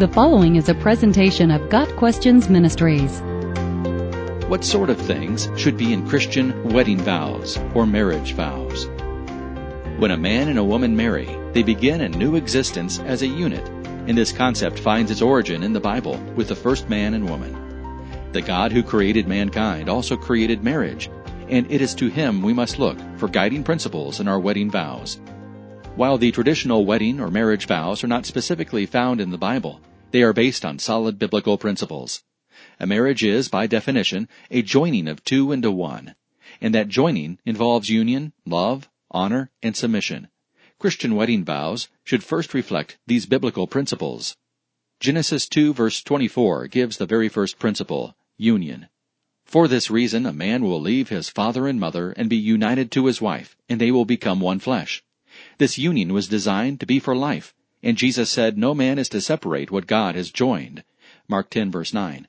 The following is a presentation of Got Questions Ministries. What sort of things should be in Christian wedding vows or marriage vows? When a man and a woman marry, they begin a new existence as a unit, and this concept finds its origin in the Bible with the first man and woman. The God who created mankind also created marriage, and it is to him we must look for guiding principles in our wedding vows. While the traditional wedding or marriage vows are not specifically found in the Bible, they are based on solid biblical principles. A marriage is, by definition, a joining of two into one, and that joining involves union, love, honor, and submission. Christian wedding vows should first reflect these biblical principles. Genesis 2 verse 24 gives the very first principle, union. For this reason a man will leave his father and mother and be united to his wife, and they will become one flesh. This union was designed to be for life, and Jesus said, No man is to separate what God has joined. Mark 10 verse 9.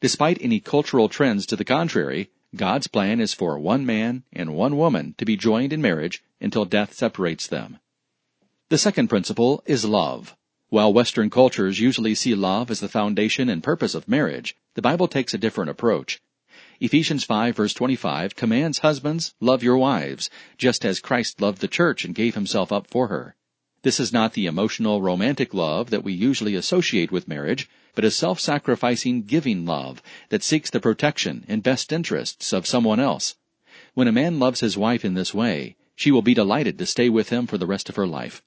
Despite any cultural trends to the contrary, God's plan is for one man and one woman to be joined in marriage until death separates them. The second principle is love. While Western cultures usually see love as the foundation and purpose of marriage, the Bible takes a different approach. Ephesians 5 verse 25 commands husbands, love your wives, just as Christ loved the church and gave himself up for her. This is not the emotional romantic love that we usually associate with marriage, but a self-sacrificing giving love that seeks the protection and best interests of someone else. When a man loves his wife in this way, she will be delighted to stay with him for the rest of her life.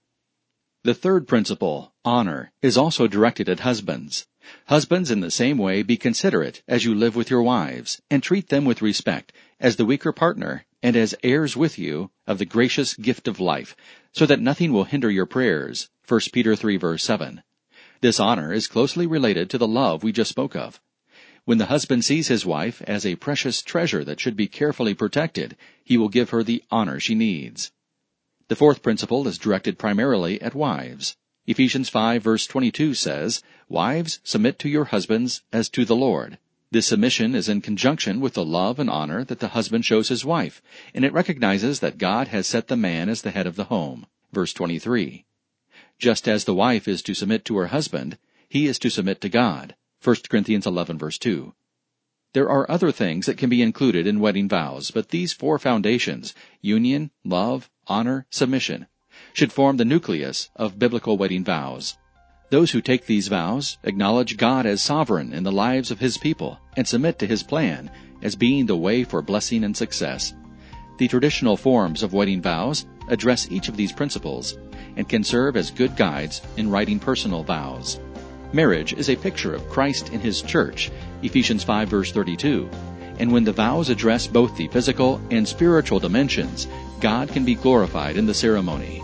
The third principle, honor, is also directed at husbands. Husbands in the same way be considerate as you live with your wives, and treat them with respect, as the weaker partner, and as heirs with you of the gracious gift of life, so that nothing will hinder your prayers. 1 Peter 3 verse 7. This honor is closely related to the love we just spoke of. When the husband sees his wife as a precious treasure that should be carefully protected, he will give her the honor she needs. The fourth principle is directed primarily at wives. Ephesians 5 verse 22 says, Wives, submit to your husbands as to the Lord. This submission is in conjunction with the love and honor that the husband shows his wife, and it recognizes that God has set the man as the head of the home. Verse 23. Just as the wife is to submit to her husband, he is to submit to God. 1 Corinthians 11 verse 2. There are other things that can be included in wedding vows, but these four foundations, union, love, honor, submission, should form the nucleus of biblical wedding vows. Those who take these vows acknowledge God as sovereign in the lives of His people and submit to His plan as being the way for blessing and success. The traditional forms of wedding vows address each of these principles and can serve as good guides in writing personal vows. Marriage is a picture of Christ in His church, Ephesians 5 verse 32. And when the vows address both the physical and spiritual dimensions, God can be glorified in the ceremony.